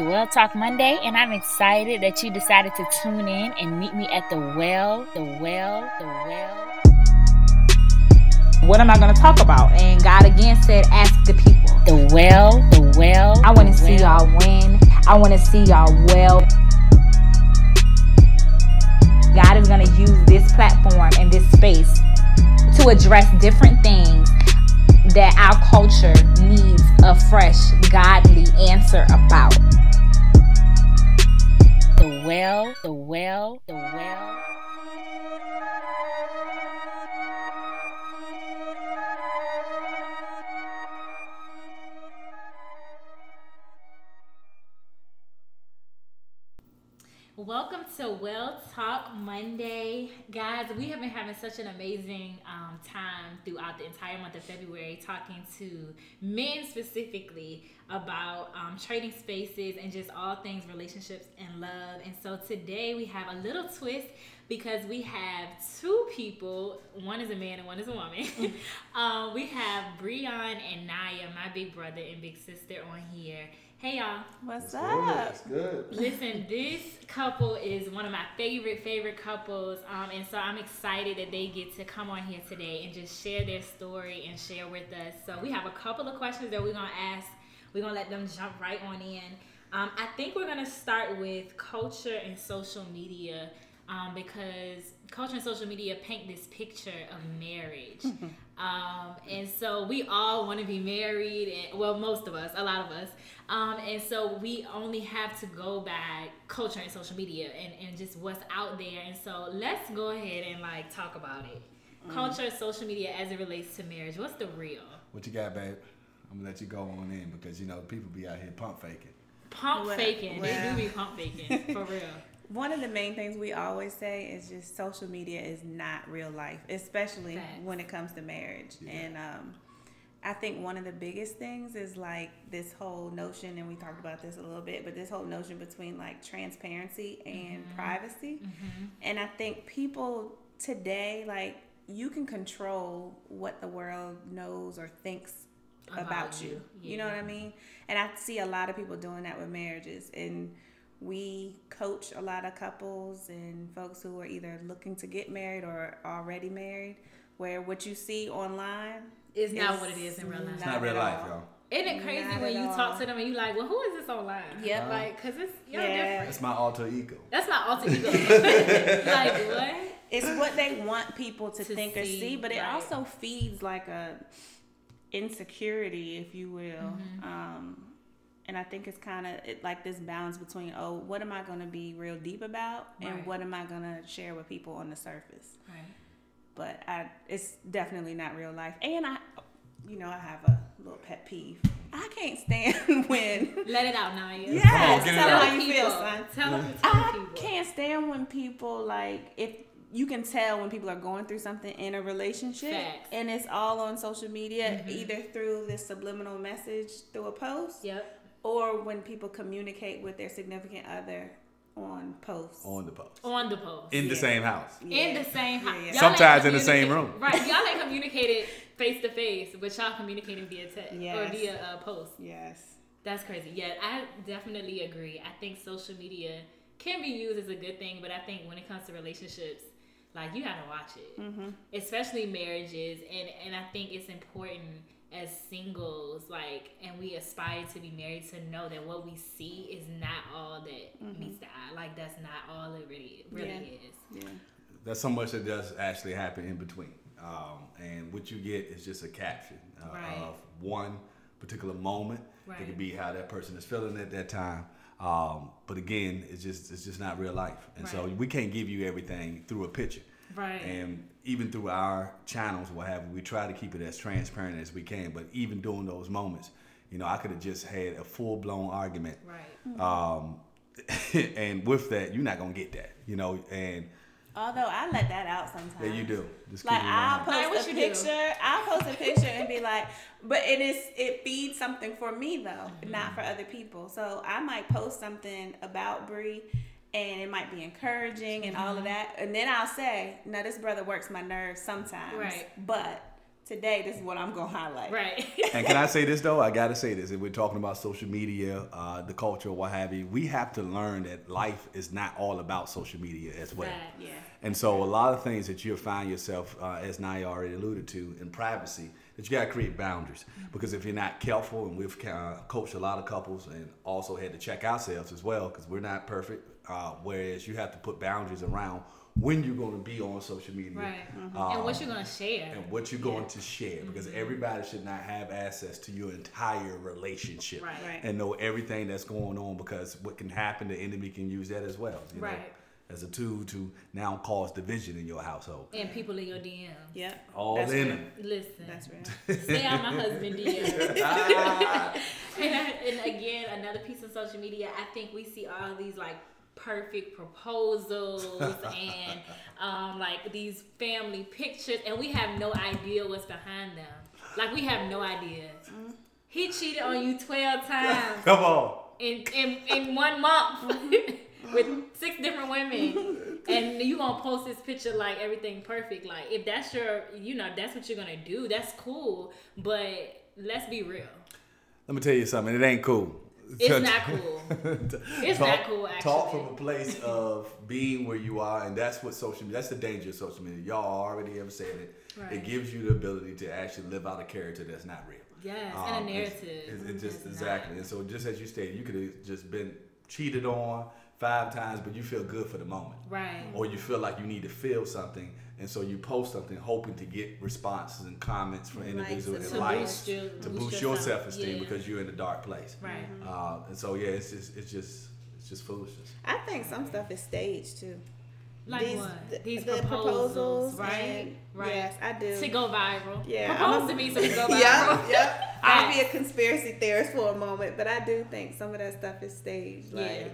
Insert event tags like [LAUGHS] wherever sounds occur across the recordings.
It is Well Talk Monday, and I'm excited that you decided to tune in and meet me at the well, the well, the well. What am I going to talk about? And God again said, ask the people. The well, the well. I want to see well. y'all win. I want to see y'all well. God is going to use this platform and this space to address different things that our culture needs a fresh, godly answer about. Well, the well, the well. Welcome to Well Talk Monday. Guys, we have been having such an amazing um, time throughout the entire month of February talking to men specifically about um, trading spaces and just all things relationships and love. And so today we have a little twist because we have two people one is a man and one is a woman. um, [LAUGHS] we have Breon and Naya, my big brother and big sister, on here. Hey, y'all. What's up? That's good. Listen, this couple is one of my favorite, favorite couples. Um, and so I'm excited that they get to come on here today and just share their story and share with us. So we have a couple of questions that we're going to ask. We're going to let them jump right on in. Um, I think we're going to start with culture and social media um, because culture and social media paint this picture of marriage. [LAUGHS] um, and so we all want to be married, and well, most of us, a lot of us. Um, and so we only have to go by culture and social media and, and just what's out there. And so let's go ahead and like talk about it. Culture and social media as it relates to marriage. What's the real? What you got, babe? I'm gonna let you go on in because you know people be out here pump faking. Pump Well- faking. They well. do be pump faking for real. [LAUGHS] One of the main things we always say is just social media is not real life, especially Facts. when it comes to marriage. Yeah. And um, I think one of the biggest things is like this whole notion, and we talked about this a little bit, but this whole notion between like transparency and privacy. And I think people today, like, you can control what the world knows or thinks About about, you, you. You know what I mean? And I see a lot of people doing that with marriages. And we coach a lot of couples and folks who are either looking to get married or already married, where what you see online is not what it is in real life. It's not Not real life, all. y'all. Isn't it crazy Not when you all. talk to them and you like, well, who is this online? Yep. Like, cause it's y'all Yeah. different. That's my alter ego. That's my alter ego. [LAUGHS] like what? it's what they want people to, To think or see, see, but it right. also feeds like a insecurity, if you will. Mm-hmm. Um, and I think it's kind of it, like this balance between oh, what am I going to be real deep about, Right. and what am I going to share with people on the surface. Right. But I, it's definitely not real life. And I, you know, I have a little pet peeve. I can't stand [LAUGHS] when. Let it out, Naya. Yes, Come on, tell out. how you feel, son. Tell them. Tell I people. can't stand when people like if you can tell when people are going through something in a relationship Facts. and it's all on social media Mhm. either through this subliminal message through a post Yep. Or when people communicate with their significant other on posts. On the post. On the post. In the Yeah. same house. In the same house. Yeah, yeah. Sometimes in the same room. Right. Y'all ain't [LAUGHS] communicated face to face, but y'all communicating via text or via uh, post. Yes. That's crazy. Yeah, I definitely agree. I think social media can be used as a good thing, but I think when it comes to relationships, like you gotta watch it, Mm-hmm. especially marriages, and and I think it's important as singles, like, and we aspire to be married to know that what we see is not all that meets the eye. Like that's not all it really really Yeah. is. Yeah. That's so much that does actually happen in between. Um, and what you get is just a caption uh, Right. of one particular moment. Right. It could be how that person is feeling at that time. Um, but again, it's just it's just not real life. And so we can't give you everything through a picture. Right. And even through our channels, what have you, we try to keep it as transparent as we can. But even during those moments, you know, I could have just had a full blown argument. right. Um, [LAUGHS] and with that, you're not gonna get that, you know. And Although I let that out sometimes. yeah, you do. Just keep Like I'll around. Like, post a you do? picture. I'll post a picture and be like, but it is it feeds something for me though, Mm-hmm. not for other people. So I might post something about Bree, and it might be encouraging and Mm-hmm. all of that, and then I'll say, "No, this brother works my nerves sometimes, Right. But today this is what I'm gonna highlight. Right. [LAUGHS] and can I say this though? I gotta say this. If we're talking about social media, uh, the culture, what have you, we have to learn that life is not all about social media as well. Right. Yeah. And so a lot of things that you'll find yourself, uh, as Naya already alluded to, in privacy, that you got to create boundaries. Because if you're not careful, and we've uh, coached a lot of couples and also had to check ourselves as well, because we're not perfect. Uh, whereas you have to put boundaries around when you're going to be on social media. Right. um, and what you're gonna share. and what you're going to share because everybody should not have access to your entire relationship Right. Right. and know everything that's going on because what can happen the enemy can use that as well you know, Right. as a tool to now cause division in your household and people in your DM. Yep. all That's in them Listen. That's real. Stay out my husband DM. [LAUGHS] [LAUGHS] and, I- and again, another piece of social media, I think we see all these like perfect proposals [LAUGHS] and um, like these family pictures, and we have no idea what's behind them. Like we have no idea. He cheated on you twelve times [LAUGHS] come on in in, in one month [LAUGHS] with six different women, and you gonna post this picture like everything perfect. Like if that's your, you know, that's what you're gonna do. That's cool, but let's be real. let me tell you something it ain't cool [LAUGHS] It's not cool. It's talk, not cool, Actually. Talk from a place of being where you are, and that's what social media. That's the danger of social media. Y'all already have said it. Right. It gives you the ability to actually live out a character that's not real. Yes, Um, and a it's- narrative. It's, it's just exactly, not. and so just as you stated, you could have just been cheated on five times, but you feel good for the moment, Right. or you feel like you need to feel something, and so you post something hoping to get responses and comments from individuals and and To likes boost your- to boost boost your your self, self esteem yeah. because you're in a dark place. Right. Uh, and so yeah, it's just it's just it's just foolishness. I think some stuff is staged too. Like These- what? the- These the proposals, proposals right? and- right. yes, I do. To go viral. Yeah, Propose I'm a- to me so we go [LAUGHS] viral. Yep, yep. [LAUGHS] I'll be a conspiracy theorist for a moment, but I do think some of that stuff is staged. Like Yeah.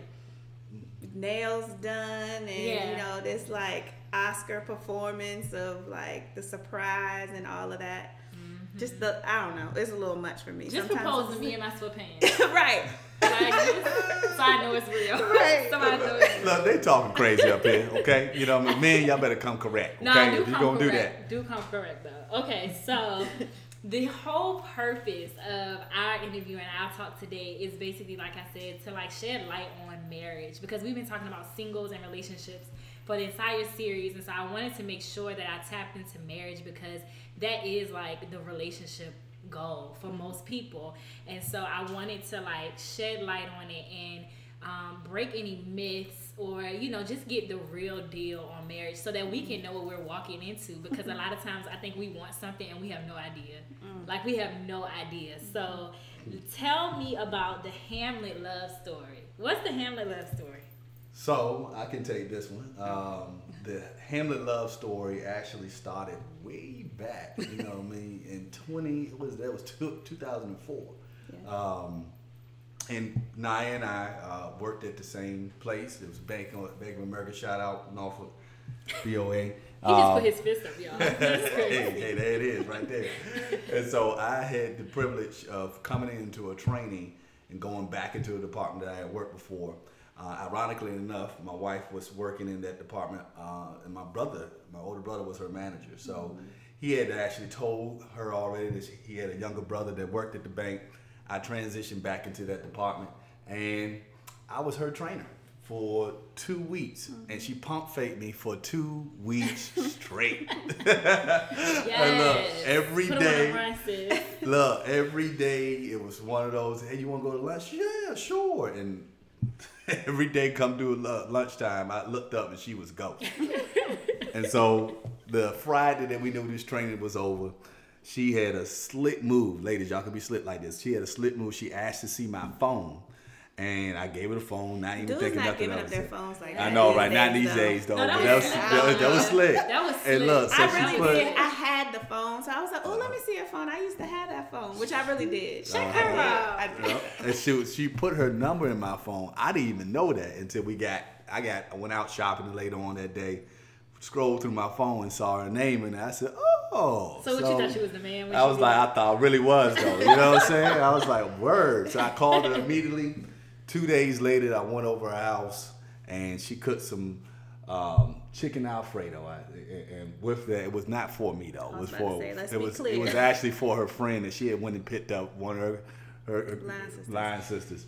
Nails done and Yeah. you know, this like Oscar performance of like the surprise and all of that. Just the I don't know. It's a little much for me. Mm-hmm. Just Sometimes propose to me in my sweatpants. right. Like, so I know it's real. Right. [LAUGHS] so I know it's real. Look, they talking crazy up here, okay? You know, what I mean, men, y'all better come correct, okay? No, do if you come gonna do that. Do come correct though. Okay, so [LAUGHS] the whole purpose of our interview and our talk today is basically, like I said, to like shed light on marriage because we've been talking about singles and relationships for the entire series, and so I wanted to make sure that I tapped into marriage because that is like the relationship goal for most people, and so I wanted to like shed light on it and um, break any myths or you know just get the real deal on marriage so that we can know what we're walking into because a [LAUGHS] lot of times i think we want something and we have no idea like we have no idea so tell me about the hamlet love story what's the hamlet love story So I can tell you this one. Um, the Hamlet love story actually started way back. You know what I mean? In twenty, it was that was two, 2004. Um, and Naya and I uh, worked at the same place. It was Bank of, Bank of America. Shout out Norfolk, BOA. he just Um, put his fist up y'all [LAUGHS] hey, hey, there it is, right there. And so I had the privilege of coming into a training and going back into a department that I had worked before. Uh, ironically enough, my wife was working in that department, uh, and my brother, my older brother, was her manager. So he had actually told her already that he had a younger brother that worked at the bank. I transitioned back into that department, and I was her trainer for two weeks, mm-hmm. and she pump faked me for two weeks [LAUGHS] straight. [LAUGHS] And look, Yes. every Put 'em on day- the run, sis. [LAUGHS] Look, every day it was one of those. Hey, you want to go to lunch? Yeah, sure. And every day, come to lunchtime, I looked up and she was gone. and so the Friday that we knew this training was over, she had a slick move. Ladies, y'all can be slick like this. She had a slick move. She asked to see my phone. And I gave her the phone, not even Dudes thinking not nothing giving of up it. their phones like I know, right? Not these days, though. No, that but that was that was, that was slick. That was And slick. look, so I she really put, did. I had the phone, so I was like, "Oh, let me see your phone." I used to have that phone, which I really did. Check Uh-huh. her out. I did. Yep. And she she put her number in my phone. I didn't even know that until we got I got I went out shopping later on that day, scrolled through my phone and saw her name and I said, Oh so what you thought she was the man I was like? I thought I really was though. You know what I'm saying? I was like, word. So I called her immediately. Two days later I went over her house and she cooked some um, chicken Alfredo. I, and with that, it was not for me though. It was, was for say, it was clear. it was actually for her friend that she had went and picked up one of her, her, her Line sisters. line sisters.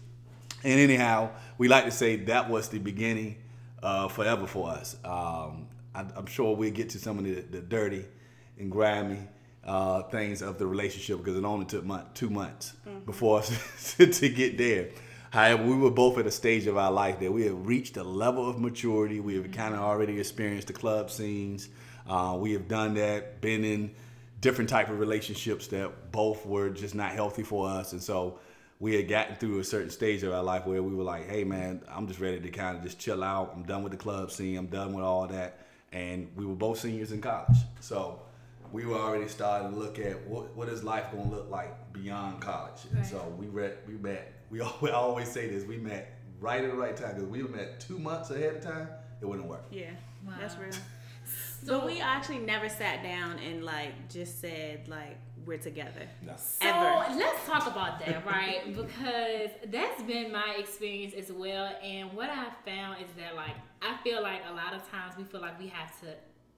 And anyhow, we like to say that was the beginning uh, forever for us. Um, I, I'm sure we'll get to some of the, the dirty and grimy uh, things of the relationship because it only took month, two months before [LAUGHS] to get there. However, we were both at a stage of our life that we have reached a level of maturity. We have kind of already experienced the club scenes. Uh, we have done that, been in different type of relationships that both were just not healthy for us, and so we had gotten through a certain stage of our life where we were like, "Hey, man, I'm just ready to kind of just chill out. I'm done with the club scene. I'm done with all that." And we were both seniors in college, so we were already starting to look at what what is life going to look like beyond college. And Right. so we read, we met. We al- [LAUGHS] we always say this: we met right at the right time because we met two months ahead of time. It wouldn't work. Yeah, Wow. that's real. So but we actually never sat down and like just said like we're together. No. So Ever. let's talk about that, [LAUGHS] right? because that's been my experience as well. And what I found is that like I feel like a lot of times we feel like we have to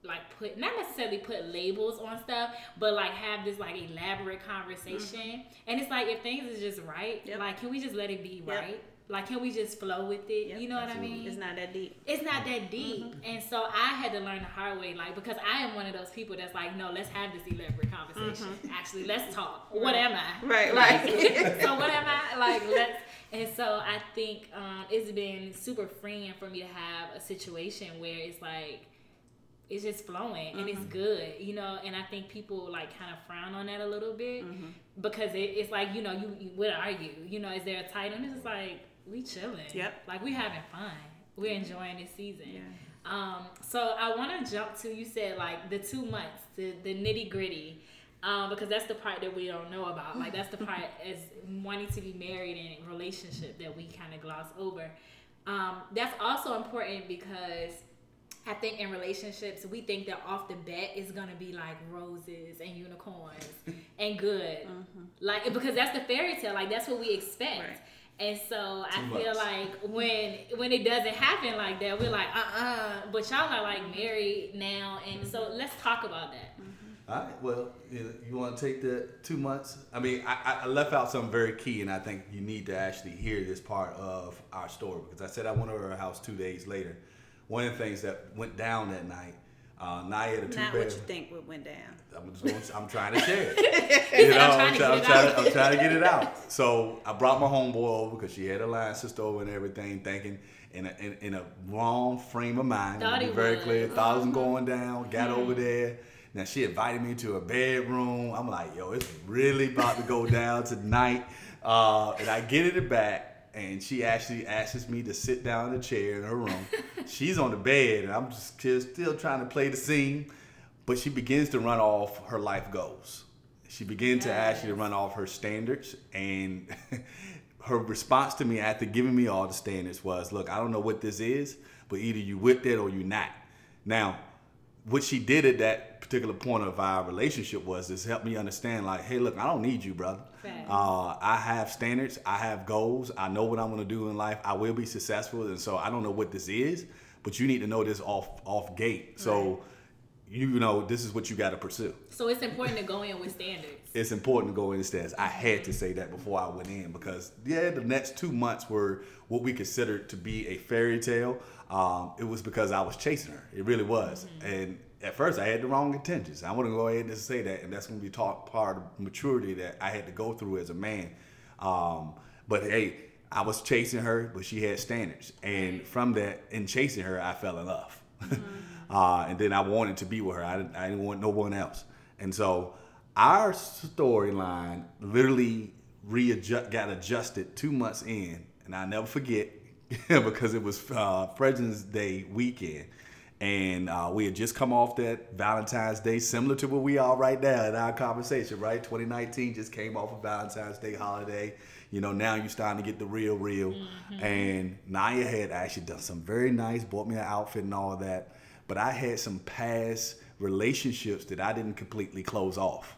like put not necessarily put labels on stuff, but like have this like elaborate conversation. And it's like if things is just right, Mm-hmm. Yep. like can we just let it be Yep. right? Like can we just flow with it? Yep. You know what I mean? It's not that deep. it's not that deep. And so I had to learn the hard way, like because I am one of those people that's like, no, let's have this elaborate conversation. Actually, let's talk. What am I? Right, Like, right. [LAUGHS] so what am I? [LAUGHS] Like let's. And so I think um, it's been super freeing for me to have a situation where it's like it's just flowing and it's good, you know. And I think people like kind of frown on that a little bit because it, it's like you know, you, you what are you? You know, is there a title? And it's just like we chilling. Yep. Like we having fun. We're enjoying this season. Yeah. Um, so I want to jump to you said like the two months, the, the nitty gritty, um, because that's the part that we don't know about. Like that's the [LAUGHS] part as wanting to be married and relationship that we kind of gloss over. Um, that's also important because I think in relationships we think that off the bat it's gonna be like roses and unicorns and good, like because that's the fairy tale. Like that's what we expect. Right. And so I Too feel like when when it doesn't happen like that, we're like, uh uh But y'all are like married now, and so let's talk about that. All right. Well, you, you want to take the two months? I mean, I, I- I left out something very key, and I think you need to actually hear this part of our story because I said I went over her house two days later. One of the things that went down that night, uh, Naya had a two Not what you think went down. I'm just. I'm trying to share it. [LAUGHS] You know, "I'm trying to get I'm it trying, out." I'm trying to get it out. So I brought my homeboy over because she had a line sister over and everything, thinking in a, in, in a wrong frame of mind. Thought be very clear, thought it was going down. Got over there. Now she invited me to her bedroom. I'm like, yo, it's really about to go down tonight. Uh, and I get in the back, and she actually asks me to sit down in a chair in her room. [LAUGHS] She's on the bed, and I'm just still still trying to play the scene. But she begins to run off her life goals. She began to actually run off her standards, and [LAUGHS] her response to me after giving me all the standards was, "Look, I don't know what this is, but either you with it or you not." Now, what she did at that particular point of our relationship was is help me understand, like, hey, look, I don't need you, brother. Uh, I have standards, I have goals, I know what I'm gonna do in life. I will be successful, and so I don't know what this is, but you need to know this off off gate. So, you know, this is what you got to pursue So it's important to go in with standards. it's important to go in the stands. I had to say that before I went in because yeah, the next two months were what we considered to be a fairy tale. Um, it was because I was chasing her. It really was. And at first, I had the wrong intentions. I want to go ahead and say that, and that's going to be taught part of maturity that I had to go through as a man. Um, but hey, I was chasing her, but she had standards, and from that, in chasing her, I fell in love. [LAUGHS] uh, and then I wanted to be with her. I didn't, I didn't want no one else. And so our storyline literally readjust, got adjusted two months in, and I never forget [LAUGHS] because it was uh, President's Day weekend, and uh, we had just come off that Valentine's Day, similar to what we are right now in our conversation. Right, 2019 just came off of Valentine's Day holiday. You know, now you're starting to get the real, real. And Naya had actually done some very nice, bought me an outfit and all of that. But I had some past relationships that I didn't completely close off.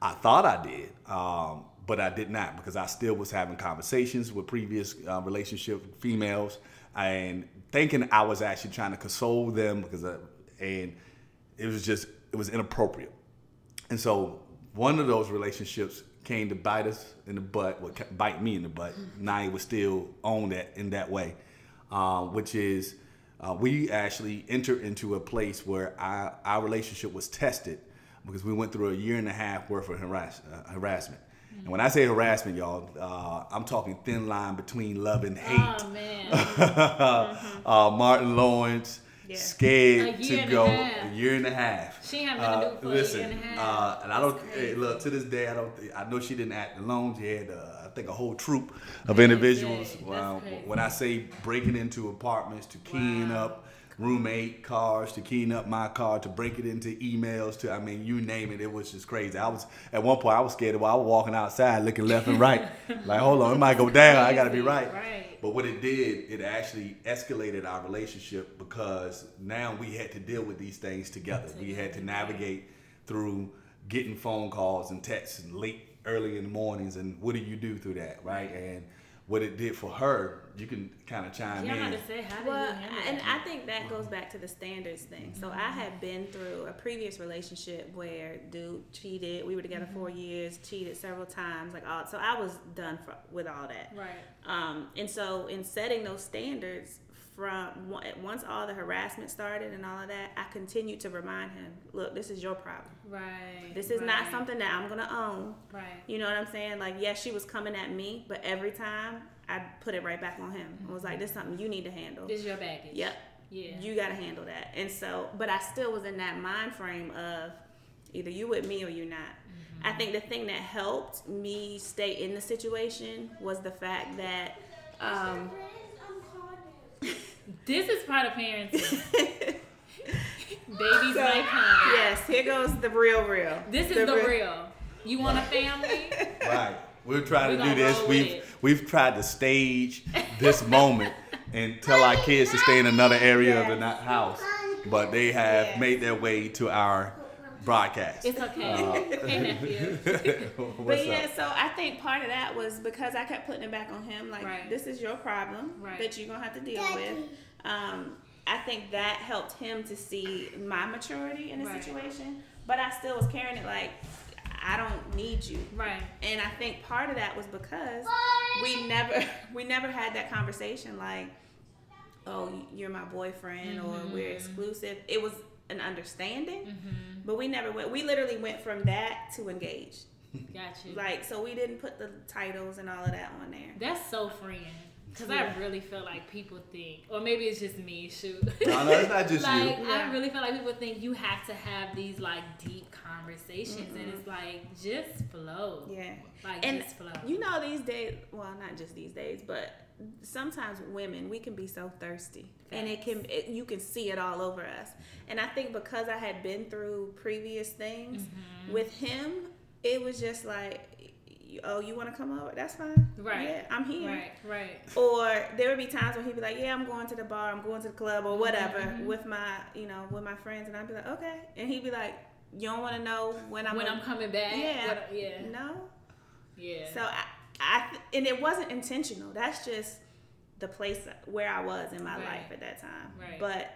I thought I did, um, but I did not because I still was having conversations with previous uh, relationship females, and thinking I was actually trying to console them because, I, and it was just it was inappropriate. And so one of those relationships came to bite us in the butt, well, bite me in the butt. Naya was still on that in that way, uh, which is uh, we actually entered into a place where our, our relationship was tested because we went through a year and a half worth of harass, uh, harassment. And when I say harassment, y'all, uh, I'm talking thin line between love and hate. Oh man. [LAUGHS] uh, Martin Lawrence, Yeah. scared to go a a year and a half. She ain't having to do it for a year listen, and a half. Uh, and I don't hey, look to this day. I don't. I know she didn't act alone. She had, uh, I think, a whole troop of individuals. dang, that's Wow. when I say breaking into apartments to keying Wow. up roommate cars to keying up my car to break it into emails to I mean you name it it was just crazy I was at one point I was scared while I was walking outside looking left and right [LAUGHS] like hold on it might go down I gotta be right right. but what it did, it actually escalated our relationship because now we had to deal with these things together. We had to navigate through getting phone calls and texts and late, early in the mornings, and what do you do through that, right? And what it did for her, you can kind of chime Yeah, I'm in. about to say, how did Well, you and that? I think that goes back to the standards thing. So I had been through a previous relationship where dude cheated. We were together four years, cheated several times, like all. So I was done for, with all that. Right. Um, and so in setting those standards from once all the harassment started and all of that, I continued to remind him, look, this is your problem. Right. This is not something that I'm gonna own. Right. You know what I'm saying? Like, yes, she was coming at me, but every time I put it right back on him. I was like, this is something you need to handle. This is your baggage. Yep. Yeah. You got to handle that. And so, but I still was in that mind frame of either you with me or you're not. I think the thing that helped me stay in the situation was the fact that um, [LAUGHS] This is part of parenting. [LAUGHS] Babies like honey. yes, here goes the real, real. This is the, real. You want a family? [LAUGHS] Right. We're trying We to do this. We've it. we've tried to stage this moment and tell our kids to stay in another area of the house, but they have Yeah. made their way to our broadcast. It's okay. Uh, [LAUGHS] hey nephew. [LAUGHS] But yeah, up? so I think part of that was because I kept putting it back on him, like Right. this is your problem Right. that you're gonna have to deal with. Um, I think that helped him to see my maturity in the Right. situation, but I still was carrying it like I don't need you. Right. And I think part of that was because we never [LAUGHS] we never had that conversation like, oh, you're my boyfriend or we're exclusive. It was an understanding, mm-hmm. but we never went. We literally went from that to engaged. Got you. Like, so we didn't put the titles and all of that on there. That's so freeing. Cause Yeah. I really feel like people think, or maybe it's just me. Shoot. No, no, it's not just [LAUGHS] like you. I really feel like people think you have to have these like deep conversations, and it's like just flow. Yeah. Like And just flow. you know, these days, well, not just these days, but sometimes women, we can be so thirsty. And it can, it, you can see it all over us. And I think because I had been through previous things Mm-hmm. with him, it was just like, oh, you want to come over? That's fine. Right. Yeah, I'm here. Right. Right. Or there would be times when he'd be like, "Yeah, I'm going to the bar, I'm going to the club, or whatever, Mm-hmm. with my, you know, with my friends," and I'd be like, "Okay," and he'd be like, "You don't want to know when I'm when I'm coming back. Yeah, what- yeah. no." Yeah. So I, I, and it wasn't intentional. That's just the place where I was in my Right. life at that time. Right. But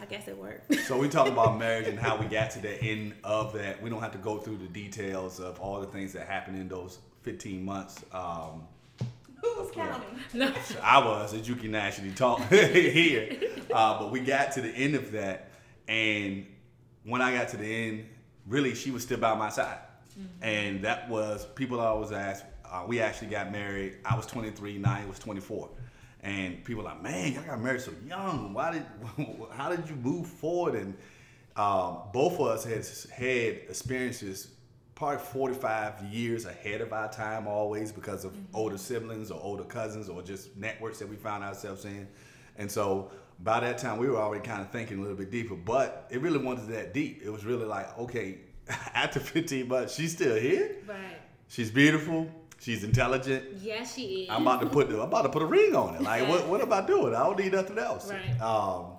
I guess it worked. [LAUGHS] So we talk about [LAUGHS] marriage and how we got to the end of that. We don't have to go through the details of all the things that happened in those 15 months. Um, Who's counting? no. [LAUGHS] I was, as you can actually talk here. Uh, but we got to the end of that, and when I got to the end, really, she was still by my side, and that was people always ask. Uh, we actually got married. I was 23, Naya was 24, and people were like, "Man, y'all got married so young. Why did? [LAUGHS] How did you move forward?" And um, both of us had had experiences probably 45 years ahead of our time always because of older siblings or older cousins or just networks that we found ourselves in and so by that time we were already kind of thinking a little bit deeper but it really wasn't that deep it was really like okay [LAUGHS] after 15 months she's still here Right. she's beautiful she's intelligent Yes, she is. i'm about to put the, i'm about to put a ring on it like what, what am i doing i don't need nothing else Right. um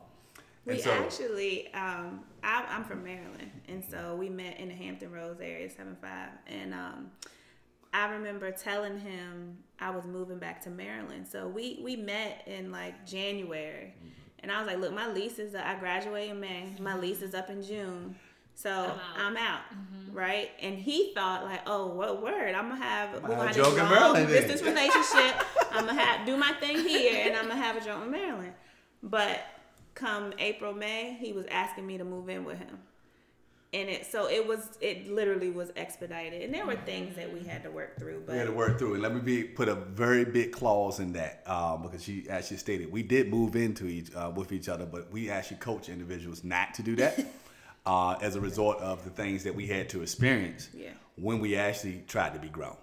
We so actually, um, I, I'm from Maryland, and so we met in the Hampton Roads area, seven five, and um, I remember telling him I was moving back to Maryland. So we we met in like January, and I was like, "Look, my lease is I graduate in May. My lease is up in June." So I'm out. I'm out, right? And he thought like, "Oh, what word? I'm gonna have we're gonna a have joke this in long Maryland then." distance relationship. I'm gonna have do my thing here, and I'm gonna have a joke in Maryland." But come April May, he was asking me to move in with him, and it so it was it literally was expedited, and there were things that we had to work through. But We had to work through and Let me be put a very big clause in that um, because she actually stated we did move into each uh, with each other, but we actually coach individuals not to do that [LAUGHS] uh, as a result of the things that we had to experience Yeah. when we actually tried to be grown.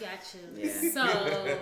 Gotcha. [LAUGHS] Yeah. So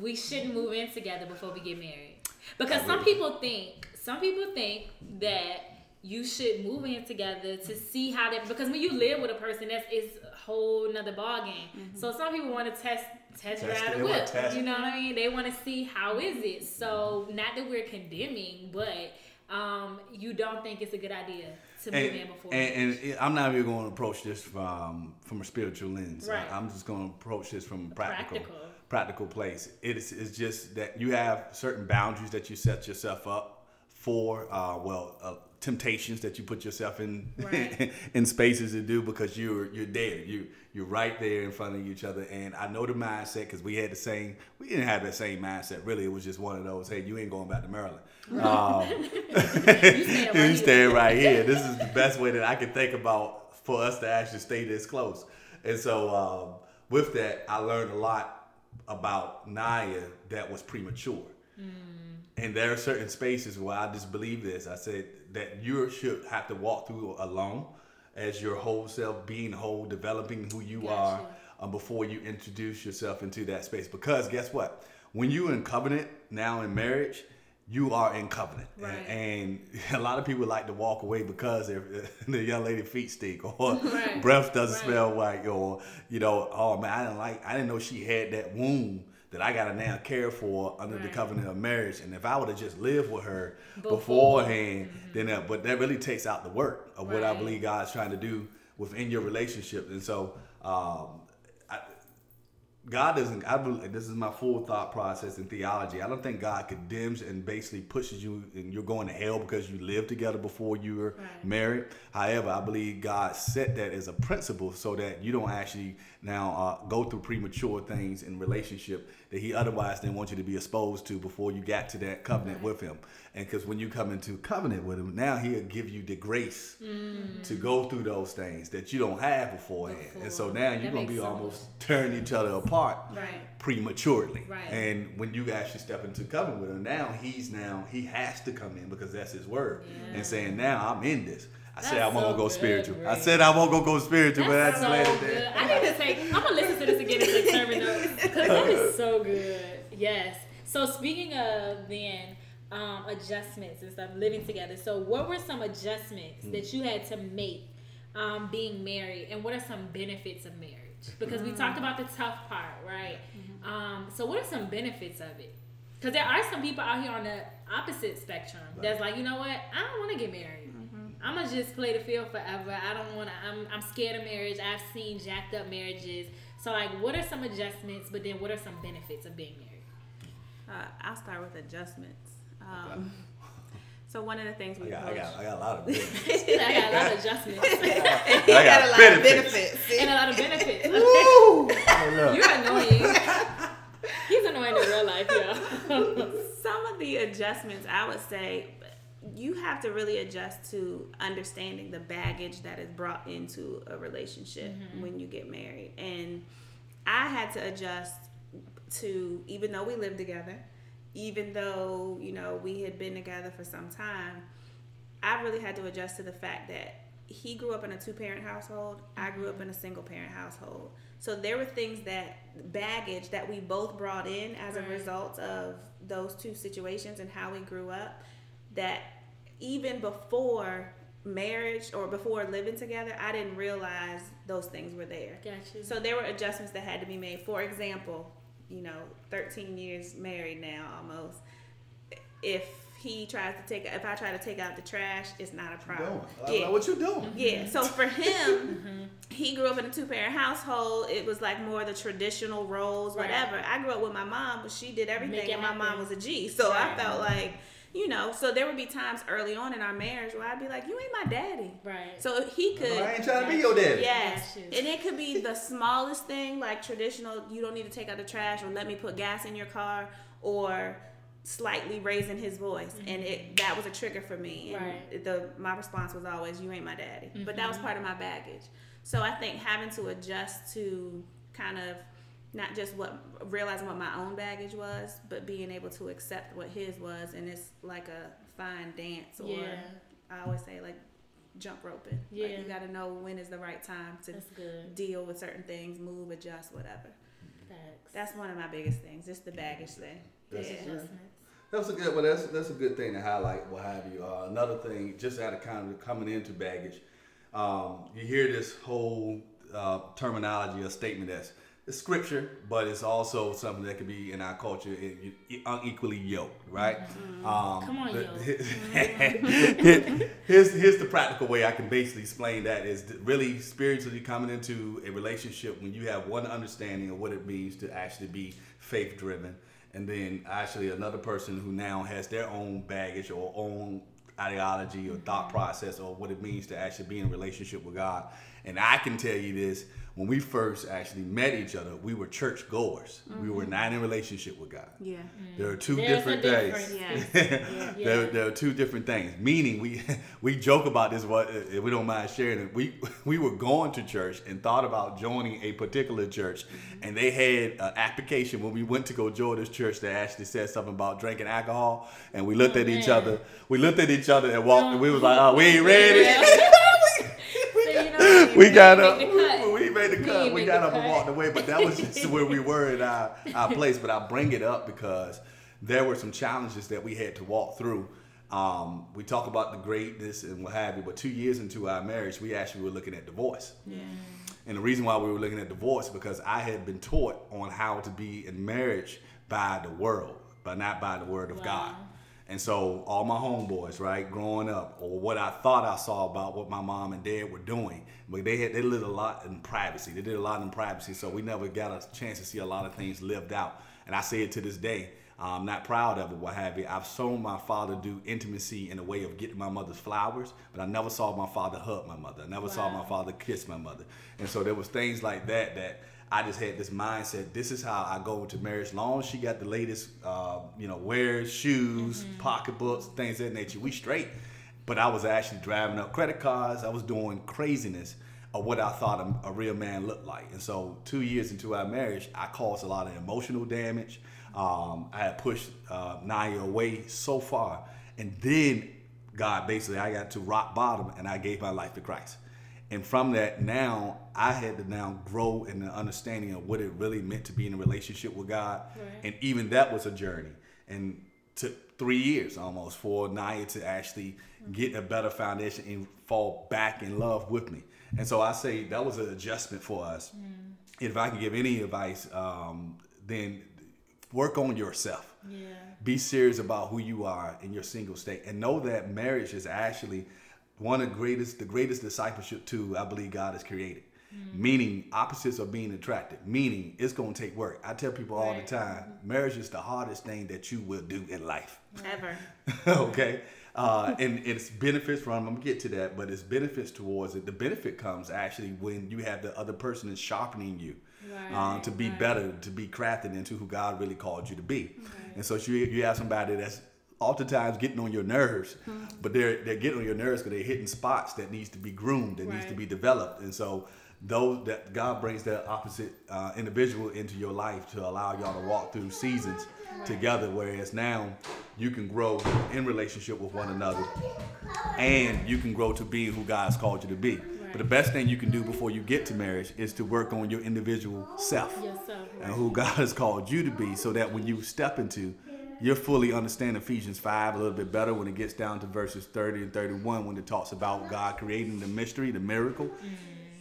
we shouldn't move in together before we get married. Because some people think some people think that you should move in together to see how that because when you live with a person that's it's a whole nother ball game. So some people want to test test Test drive it, the they whip. You know what I mean? They want to see how is it. So not that we're condemning, but um, you don't think it's a good idea to move And, in before. and, and I'm not even going to approach this from from a spiritual lens. Right. I, am just going to approach this from a practical Practical. practical place. It is it's just that you have certain boundaries that you set yourself up for. Uh, well, uh, temptations that you put yourself in Right. [LAUGHS] in spaces to do because you're you're there. You you're right there in front of each other. And I know the mindset because we had the same. We didn't have the same mindset. Really, it was just one of those. Hey, you ain't going back to Maryland. [LAUGHS] Um, staying [LAUGHS] right you stay right here. This is the best way that I can think about for us to actually stay this close. And so um, with that, I learned a lot about Naya that was premature. And there are certain spaces where I just believe this. I said that you should have to walk through alone as your whole self, being whole, developing who you Gotcha. are um, before you introduce yourself into that space. Because guess what? When you're in covenant now in marriage, you are in covenant. Right. And, and [LAUGHS] a lot of people like to walk away because [LAUGHS] the young lady feet stink or [LAUGHS] Right. breath doesn't Right. smell right or, you know, oh man, I didn't like, I didn't know she had that wound that I got to now care for under the covenant of marriage. And if I would have just lived with her Before. beforehand, then, uh, but that really takes out the work of what I believe God's trying to do within your relationship. And so, um, God doesn't. I believe this is my full thought process in theology. I don't think God condemns and basically pushes you and you're going to hell because you lived together before you were Right. married. However, I believe God set that as a principle so that you don't actually now uh, go through premature things in relationship that He otherwise didn't want you to be exposed to before you got to that covenant with Him. And because when you come into covenant with Him, now He'll give you the grace mm. to go through those things that you don't have beforehand. And so now That you're gonna be sense. almost tearing each other apart Right. prematurely. Right. And when you actually step into covenant with him, now he's now he has to come in because that's his word. Yeah. And saying, Now I'm in this. I said That's I won't so go good, spiritual. I said I won't go go spiritual, but I That's so it good. I need to take. I'm gonna listen to this again and take [LAUGHS] sermon notes because that is so good. Yes. So speaking of then um, adjustments and stuff, living together. So what were some adjustments that you had to make um, being married, and what are some benefits of marriage? Because we talked about the tough part, right? Um, so what are some benefits of it? Because there are some people out here on the opposite spectrum that's like, you know what? I don't want to get married. I'm gonna just play the field forever. I don't want to. I'm I'm scared of marriage. I've seen jacked up marriages. So like, what are some adjustments? But then, what are some benefits of being married? Uh, I'll start with adjustments. Um, so one of the things I we got, I got, I got a lot of [LAUGHS] benefits. I got a lot of adjustments [LAUGHS] I got [LAUGHS] got a lot benefits. of benefits. and a lot of benefits. Woo! You're annoying. He's annoying in real life, y'all. Some of the adjustments I would say you have to really adjust to understanding the baggage that is brought into a relationship when you get married. And I had to adjust to even though we lived together, even though, you know, we had been together for some time, I really had to adjust to the fact that he grew up in a two parent household, I grew up in a single parent household. So there were things that baggage that we both brought in as a result of those two situations and how we grew up that even before marriage or before living together, I didn't realize those things were there. Gotcha. So there were adjustments that had to be made. For example, you know, 13 years married now almost. If he tries to take if I try to take out the trash, it's not a problem. Doing. Yeah. What you doing? Yeah. So for him, [LAUGHS] he grew up in a two parent household. It was like more the traditional roles, Right. whatever. I grew up with my mom, but she did everything, and my mom was a G. So I felt like, you know, so there would be times early on in our marriage where I'd be like, "You ain't my daddy." Right. So he could. I ain't trying to be your daddy. Yes, Gotcha. and it could be the smallest thing, like traditional. You don't need to take out the trash, or let me put gas in your car, or slightly raising his voice, mm-hmm. and it that was a trigger for me. And Right. The my response was always, "You ain't my daddy," but that was mm-hmm. part of my baggage. So I think having to adjust to kind of not just what realizing what my own baggage was, but being able to accept what his was, and it's like a fine dance, or Yeah. I always say like jump roping. Yeah. Like you got to know when is the right time to deal with certain things, move, adjust, whatever. Facts. That's one of my biggest things, just the baggage thing. That's yeah. it. Adjustments. That's a good. Well, that's that's a good thing to highlight. What have you? Uh, another thing, just out of kind of coming into baggage, um, you hear this whole uh, terminology or statement that's it's scripture, but it's also something that could be in our culture unequally yoked, right? Mm-hmm. Um, Come on, yoke. [LAUGHS] Mm-hmm. [LAUGHS] here's here's the practical way I can basically explain that is really spiritually coming into a relationship when you have one understanding of what it means to actually be faith driven, and then actually another person who now has their own baggage or own ideology or thought mm-hmm. process or what it means to actually be in a relationship with God. And I can tell you this when we first actually met each other, we were church goers. We were mm-hmm. not in relationship with God. Yeah. Mm. There are two There's different things. difference. [LAUGHS] Yeah. Yeah. there, there are two different things. Meaning, we [LAUGHS] we joke about this. What uh, if we don't mind sharing it? We [LAUGHS] we were going to church and thought about joining a particular church, mm-hmm. and they had an application when we went to go join this church that actually said something about drinking alcohol, and we looked Oh, at each other. We looked at each other and walked, and we was oh, like, "Oh, we ain't ready." So, you know, we got up. We made the We cut. We made got up and walked away. But that was [LAUGHS] just where we were in our, our place. But I bring it up because there were some challenges that we had to walk through. Um, we talk about the greatness and what have you, but two years into our marriage, we actually were looking at divorce. And the reason why we were looking at divorce because I had been taught on how to be in marriage by the world, but not by the word of God. And so all my homeboys, right, growing up, or what I thought I saw about what my mom and dad were doing, but they had they lived a lot in privacy. They did a lot in privacy, so we never got a chance to see a lot of things lived out. And I say it to this day. I'm not proud of it, what have you. I've seen my father do intimacy in a way of getting my mother's flowers, but I never saw my father hug my mother. I never saw my father kiss my mother. And so there was things like that that I just had this mindset. This is how I go into marriage. Long as she got the latest, uh, you know, wares, shoes, pocketbooks, things of that nature, we straight. But I was actually driving up credit cards. I was doing craziness of what I thought a, a real man looked like. And so, two years into our marriage, I caused a lot of emotional damage. Um, I had pushed uh, Naya away so far, and then God basically, I got to rock bottom, and I gave my life to Christ. And from that, now I had to now grow in the understanding of what it really meant to be in a relationship with God. Right. And even that was a journey. And took three years almost for Naya to actually get a better foundation and fall back in love with me. And so I say that was an adjustment for us. If I can give any advice, um, then work on yourself Yeah. be serious about who you are in your single state and know that marriage is actually one of the greatest the greatest discipleship tool i believe god has created meaning opposites are being attracted. Meaning it's going to take work. I tell people all the Right. time marriage is the hardest thing that you will do in life. Ever. [LAUGHS] okay? Uh, and it's benefits from i'm gonna get to that but it's benefits towards it. The benefit comes actually when you have the other person is sharpening you um, to be right. better to be crafted into who god really called you to be. And so you, you have somebody that's oftentimes getting on your nerves but they're they're getting on your nerves because they're hitting spots that needs to be groomed that needs to be developed. And so those that god brings that opposite uh, individual into your life to allow y'all to walk through seasons together whereas now you can grow in relationship with one another and you can grow to be who god's called you to be. But the best thing you can do before you get to marriage is to work on your individual self and who God has called you to be so that when you step into, you're fully understand Ephesians 5 a little bit better when it gets down to verses 30 and 31 when it talks about God creating the mystery, the miracle,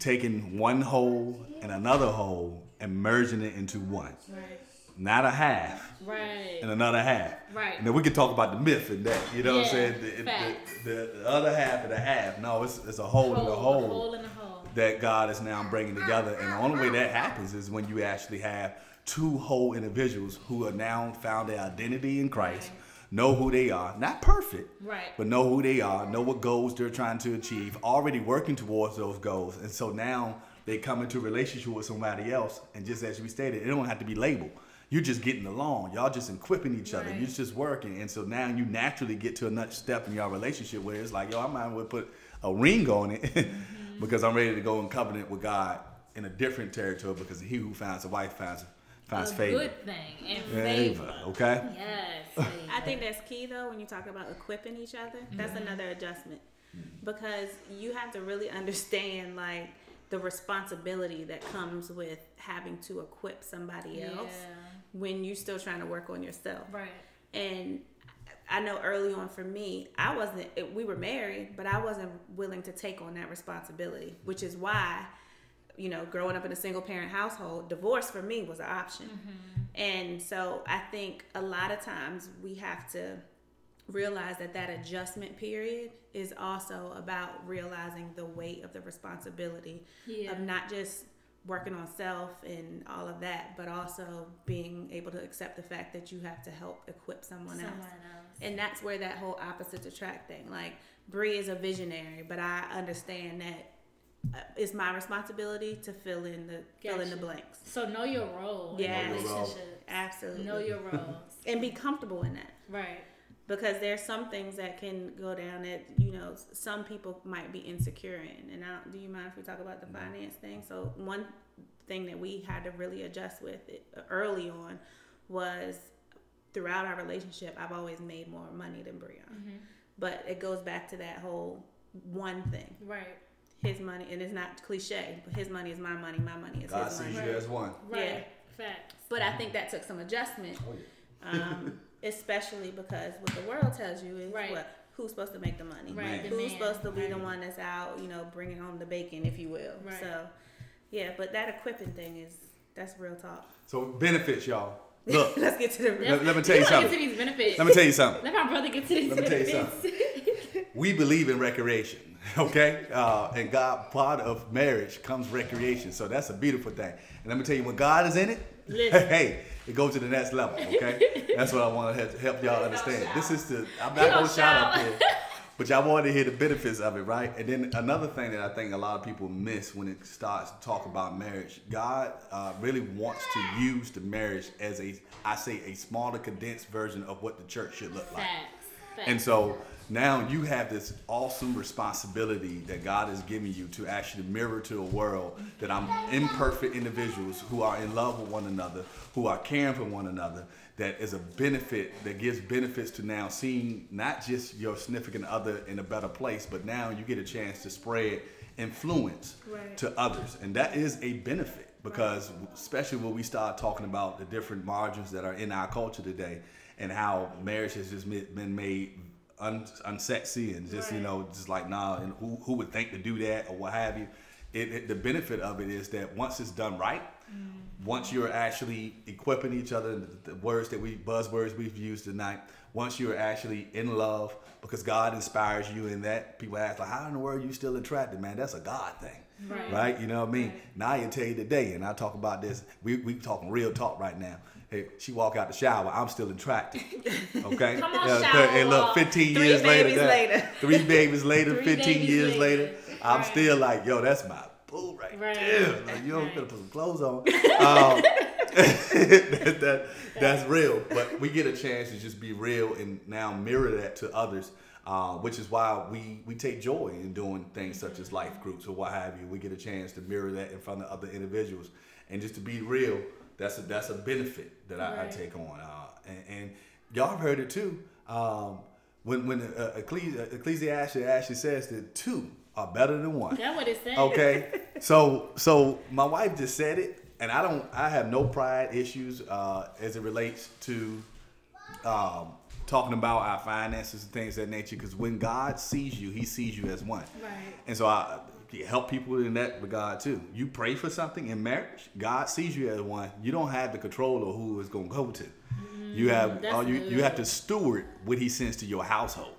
taking one whole and another whole and merging it into one. Right. not a half Right. and another half. Right. And then we can talk about the myth in that. You know what I'm saying? The, the, the, the other half of the half. No, it's, it's a whole the Hole, whole hole in the hole. that God is now bringing together. And the only way that happens is when you actually have two whole individuals who are now found their identity in Christ, Right. Know who they are, not perfect, Right. but know who they are, know what goals they're trying to achieve, already working towards those goals. And so now they come into a relationship with somebody else. And just as we stated, it don't have to be labeled. You're just getting along. Y'all just equipping each other. Right. You're just working. And so now you naturally get to another step in your relationship where it's like, yo, I might as well put a ring on it [LAUGHS] mm-hmm. because I'm ready to go in covenant with God in a different territory because he who finds a wife finds finds a favor. good thing and Favor, favor. okay? Yes. [LAUGHS] I think that's key though when you talk about equipping each other. Mm-hmm. That's another adjustment mm-hmm. because you have to really understand like the responsibility that comes with having to equip somebody else Yeah. when you're still trying to work on yourself. Right. And I know early on for me, I wasn't. Eh, we were married, but I wasn't willing to take on that responsibility, which is why, you know, growing up in a single parent household, divorce for me was an option. Mm-hmm. And so I think a lot of times we have to realize that that adjustment period is also about realizing the weight of the responsibility Yeah. of not just working on self and all of that, but also being able to accept the fact that you have to help equip someone, Someone else. else. And that's where that whole opposites attract thing. Like Bree is a visionary, but I understand that Uh, it's my responsibility to fill in the fill in the blanks. So know your role in Yes. a Know your role. relationship. Absolutely. Know your roles. [LAUGHS] and be comfortable in that. right. because there's some things that can go down that you know some people might be insecure in and I, do you mind if we talk about the mm-hmm. finance thing so one thing that we had to really adjust with it uh, early on was throughout our relationship i've always made more money than breon mm-hmm. but it goes back to that whole one thing Right. His money and it's not cliche but his money is my money my money is God his sees money you as one. Right. Yeah. Facts. but i think that took some adjustment Oh, yeah. um, [LAUGHS] especially because what the world tells you is Right. what who's supposed to make the money, Right. the who's man, supposed to be the one that's out, you know, bringing home the bacon, if you will. Right. So, yeah, but that equipping thing is that's real talk. So benefits, y'all. [LAUGHS] Look, Let's get to the Let- let me tell you We gonna something. Get to these benefits. let me tell you something. [LAUGHS] Let my brother get to these Let me tell you benefits. We believe in recreation, [LAUGHS] okay? Uh, and God, part of marriage comes recreation, so that's a beautiful thing. And let me tell you, when God is in it, [LAUGHS] Listen. hey, it goes to the next level, okay? that's what I want to help y'all understand. This is the I'm not gonna shout up shout. here, but y'all want to hear the benefits of it, right? And then another thing that I think a lot of people miss when it starts to talk about marriage, God uh, really wants to use the marriage as a, I say, a smaller, condensed version of what the church should look like. Facts. Facts. And so now you have this awesome responsibility that God has given you to actually mirror to the world that I'm imperfect individuals who are in love with one another, who are caring for one another, that is a benefit that gives benefits to now seeing not just your significant other in a better place, but now you get a chance to spread influence Right. to others. And that is a benefit because especially when we start talking about the different margins that are in our culture today and how marriage has just been made un- unsexy and just you know just like nah and who, who would think to do that or what have you it, it- the benefit of it is that once it's done right mm. once you're actually equipping each other the, the words that we buzzwords we've used tonight once you're actually in love because god inspires you in that people ask like how in the world are you still attracted man that's a god thing Right. right? You know what I mean? Now you tell you today, and I talk about this. We we talking real talk right now. Hey, she walk out the shower. I'm still attracted. [LAUGHS] Okay. Come on, Yeah, shower Hey, look, 15 Three years later, that- later. three babies later, Three 15 babies years later. later, I'm Right. still like, yo, that's my boo right, Right. there. Like, you don't Right. gotta put some clothes on. [LAUGHS] Um, [LAUGHS] that, that- that's real. But we get a chance to just be real and now mirror that to others, uh, which is why we, we take joy in doing things such as life groups or what have you. We get a chance to mirror that in front of other individuals. And just to be real, that's a, that's a benefit that I, I take on. Uh, and, and y'all have heard it too. Um, when when uh, Ecclesi- Ecclesiastes actually says that two are better than one. That's what it says. Okay, [LAUGHS] so so my wife just said it, and I don't. I have no pride issues uh, as it relates to um, talking about our finances and things of that nature. Because when God sees you, He sees you as one. Right. And so I, you help people in that regard too. You pray for something in marriage, God sees you as one. You don't have the control of who it's going to go to. You have Mm, all you you have to steward what He sends to your household.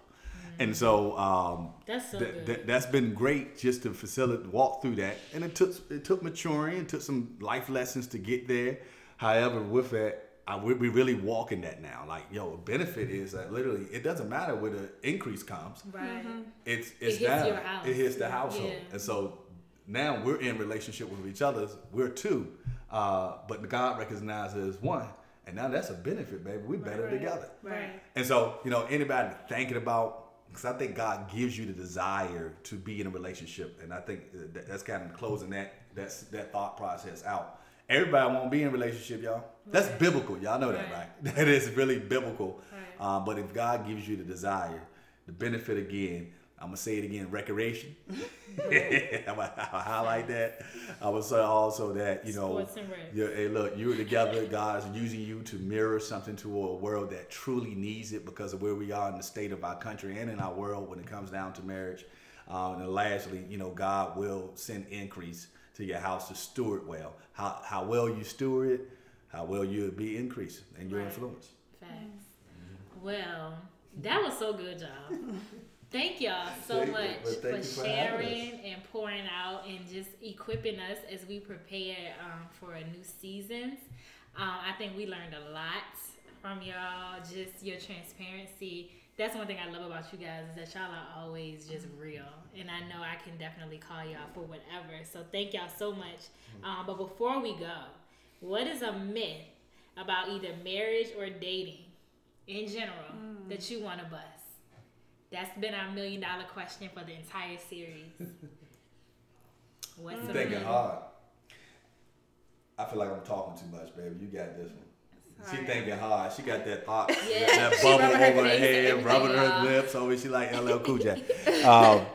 And so um, That's so th- th- that's been great just to facilitate walk through that. And it took it took maturing, it took some life lessons to get there. However, with that, I we we really walking that now. Like, yo, benefit is that literally it doesn't matter where the increase comes. Right. It's it's hits down. your house. It hits the household. Yeah. And so now we're in relationship with each other. We're two. Uh, but God recognizes one. And now that's a benefit, baby. We better together. Right. And so, you know, anybody thinking about, because I think God gives you the desire to be in a relationship, and I think that- that's kind of closing that that's that thought process out. Everybody won't be in a relationship, y'all. That's biblical, y'all know that, Right. right? [LAUGHS] That is really biblical. Right. Um, but if God gives you the desire, the benefit again, I'm gonna say it again, recreation. [LAUGHS] I'm gonna highlight that. I would say also that you know, you hey, look, you're together. God is using you to mirror something to a world that truly needs it because of where we are in the state of our country and in our world when it comes down to marriage. Um, and lastly, you know, God will send increase to your house to steward well. How how well you steward it, how well you'll be increased in your Right. influence. Facts. Well, that was so good, y'all. Thank y'all so Thank much for sharing and pouring out and just equipping us as we prepare um, for a new seasons. Um, I think we learned a lot from y'all. Just your transparency. That's one thing I love about you guys is that y'all are always just real, and I know I can definitely call y'all for whatever. So thank y'all so much. Um, but before we go, what is a myth about either marriage or dating in general that you want to bust? That's been our million dollar question for the entire series. [LAUGHS] What's I'm thinking myth? hard. I feel like I'm talking too much, baby. You got this one. She Sorry. thinking hard. She got that thought, [LAUGHS] Yeah, that she bubble rubbing her over her head, rubbing her y'all. lips. Over she like LL Cool J. [LAUGHS] Um,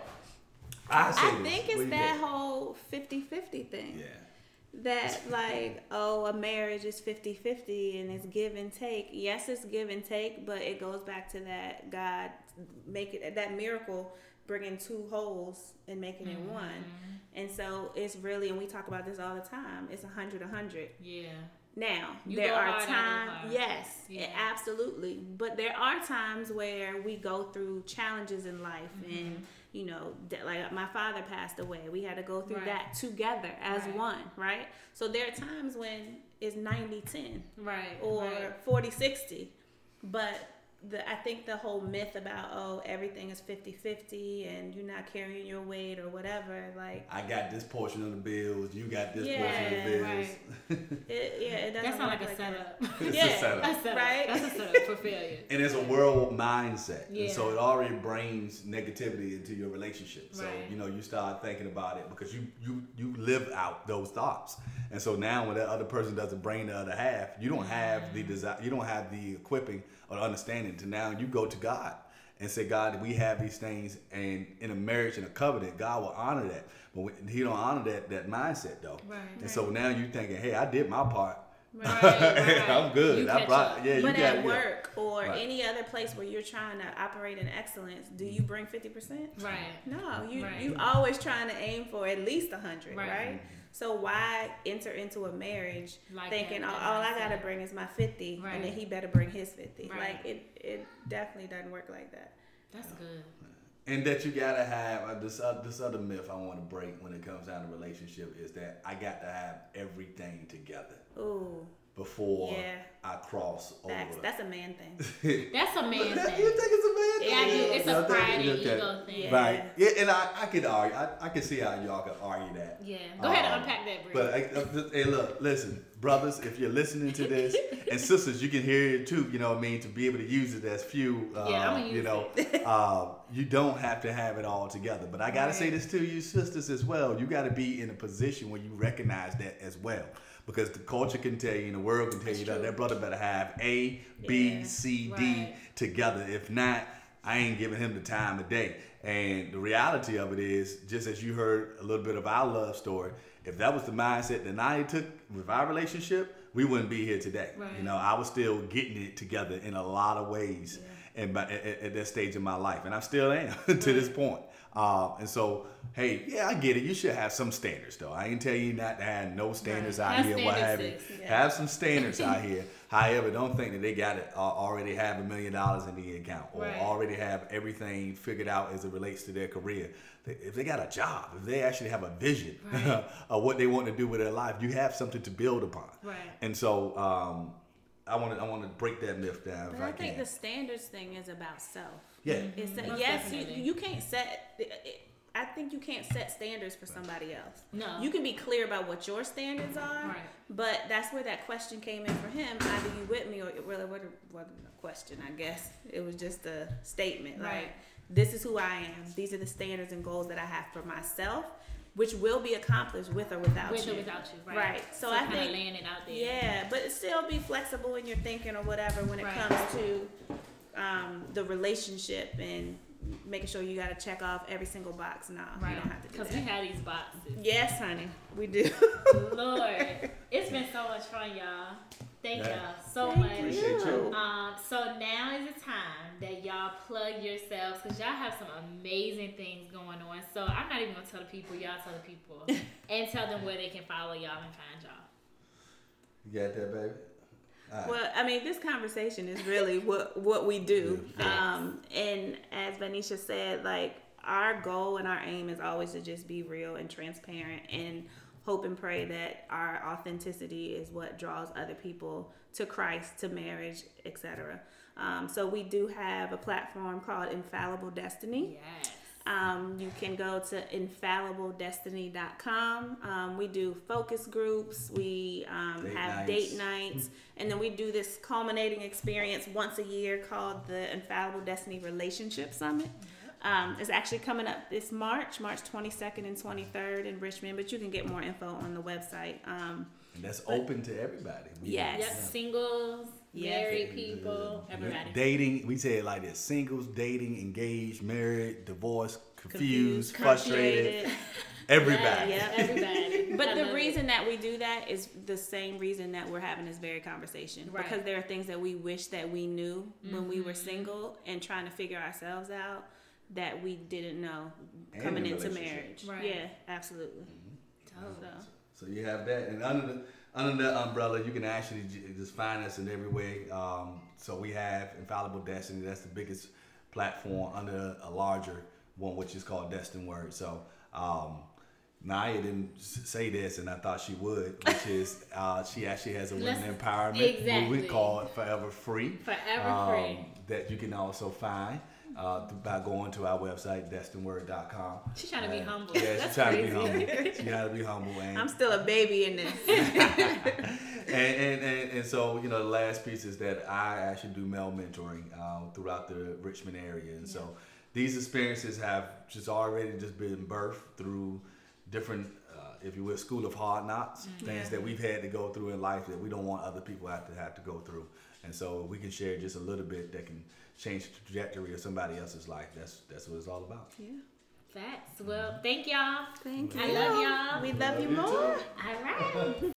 I, I think What it's you that got? whole 50 50 thing. Yeah. That, like, oh, a marriage is 50 50 and it's give and take. Yes, it's give and take, but it goes back to that God make it that miracle bringing two wholes and making it one. And so it's really, and we talk about this all the time, it's 100 100. Yeah. Now, You there are hard, I go times, yes, Yeah. absolutely. But there are times where we go through challenges in life, Mm-hmm. and you know, that- like my father passed away. We had to go through Right. that together as Right. one, right? So there are times when it's 90 10 Right. or right. 40 60. But the, I think the whole myth about, oh, everything is 50 50 and you're not carrying your weight or whatever, like, I got this portion of the bills. You got this portion of the bills. right. [LAUGHS] it, yeah, it doesn't That sounds like work a that. setup. It's Yeah. a setup. a setup. Right? That's a setup for failure. and it's a world mindset and so it already brings negativity into your relationship so Right. you know you start thinking about it because you you you live out those thoughts and so now when that other person doesn't bring the other half you don't have the desire you don't have the equipping or understanding to now you go to god and say god we have these things and in a marriage and a covenant god will honor that but when- he don't honor that that mindset though Right, and so now you're thinking hey i did my part Right, [LAUGHS] right. i'm good You i catch brought up. yeah you but got at yeah. work or Right. any other place where you're trying to operate in excellence, do you mm-hmm. bring 50%? Right. No, you Right. you always trying to aim for at least 100, Right. Mm-hmm. Right? So why enter into a marriage Like thinking that- all, that all I gotta bring is my 50 Right. and then he better bring his 50. Right. Like it it definitely doesn't work like that. That's good. And that you gotta have uh, this uh, this other myth I want to break when it comes down to relationship is that I got to have everything together Ooh, before Yeah. I cross facts. over. That's a man thing. [LAUGHS] That's a man thing. you think it's a man Yeah, I thing? do. It's You a think- pride and you ego thing. Yeah. Right. Yeah, and I, I could argue. I, I could see how y'all could argue that. Yeah. Go ahead and Um, unpack that, Brie. But I, I, hey, look, listen, brothers, if you're listening to this, [LAUGHS] and sisters, you can hear it too. You know what I mean? To be able to use it as few, uh, Yeah, you know, uh, [LAUGHS] you don't have to have it all together. But I gotta say this to you, sisters, as well. You gotta be in a position where you recognize that as well. Because the culture can tell you, and the world can tell That's you that true. that brother better have A, B, Yeah. C, D Right. together. If not, I ain't giving him the time of day. And the reality of it is, just as you heard a little bit of our love story, if that was the mindset that I took with our relationship, we wouldn't be here today. Right. You know, I was still getting it together in a lot of ways. and at, at, at that stage in my life, and I still am [LAUGHS] to this point. Uh, and so, hey, yeah, I get it. You should have some standards, though. I ain't tell you not to have no standards Right. out Have here, what have you. Yeah. Have some standards out here. [LAUGHS] However, don't think that they got it uh, already have a million dollars in the account or Right. already have everything figured out as it relates to their career. If they got a job, if they actually have a vision [LAUGHS] Right. of what they want to do with their life, you have something to build upon. Right. And so, um, I want to I want to break that myth down But if I I, think can. the standards thing is about self. yeah. It's that, yes, you, you can't set. I think you can't set standards for somebody else. No. You can be clear about what your standards are, Right. but that's where that question came in for him. Either you with me or it really wasn't wasn't a question. I guess it was just a statement. Right. Like this is who I am. These are the standards and goals that I have for myself, which will be accomplished with or without With you. or without you, right? Right. So I kinda think- laying it out there. Yeah, but still be flexible in your thinking or whatever when it Right. comes to um, the relationship and making sure you got to check off every single box. No, Right. you don't have to do Because we have these boxes. Yes, honey, we do. Lord, it's been so much fun, y'all. Thank Yeah. y'all so Thank much. Appreciate you. Um, so now is the time that y'all plug yourselves because y'all have some amazing things going on. So I'm not even gonna tell the people, y'all tell the people [LAUGHS] and tell them where they can follow y'all and find y'all. You got that, baby? All right. Well, I mean, this conversation is really [LAUGHS] what what we do. Yeah. Um, and as Vanisha said, like our goal and our aim is always to just be real and transparent and hope and pray that our authenticity is what draws other people to Christ, to marriage, etc. Um, so we do have a platform called Infallible Destiny. Yes. Um, you can go to infallibledestiny.com. Um, we do focus groups, we um, Date have nights. date nights, and then we do this culminating experience once a year called the Infallible Destiny Relationship Summit. Um, it's actually coming up this March, March 22nd and 23rd in Richmond, but you can get more info on the website. Um, and that's open to everybody. We- Yes. Yep. Singles, Yes. married people, everybody. Dating, we say it like this: singles, dating, engaged, married, divorced, Confused, confused, frustrated. frustrated. Everybody. Yeah. Everybody. [LAUGHS] But I the reason it. that we do that is the same reason that we're having this very conversation. Right. Because there are things that we wish that we knew when we were Mm-hmm. single and trying to figure ourselves out that we didn't know And coming in into marriage. Right. Yeah, absolutely. Dope. So So you have that, and under the under that umbrella, you can actually just find us in every way. Um, so we have Infallible Destiny. That's the biggest platform under a larger one, which is called Destin Word. So um, Naya didn't say this, and I thought she would, which [LAUGHS] is uh, she actually has a women Let's- empowerment exactly. movement called Forever Free. Forever um, Free. That you can also find. Uh, by going to our website, destinword.com. She's trying to be humble. Yeah, she's trying to be humble. She got to be humble. And I'm still a baby in this. [LAUGHS] and, and, and, and so you know the last piece is that I actually do male mentoring uh, throughout the Richmond area, and so these experiences have just already just been birthed through different, uh, if you will, school of hard knocks, things that we've had to go through in life that we don't want other people have to have to go through, and so we can share just a little bit that can change the trajectory of somebody else's life. That's that's what it's all about. yeah. Facts. Well, thank y'all. Thank you. I love y'all. We love you You more. too. All right.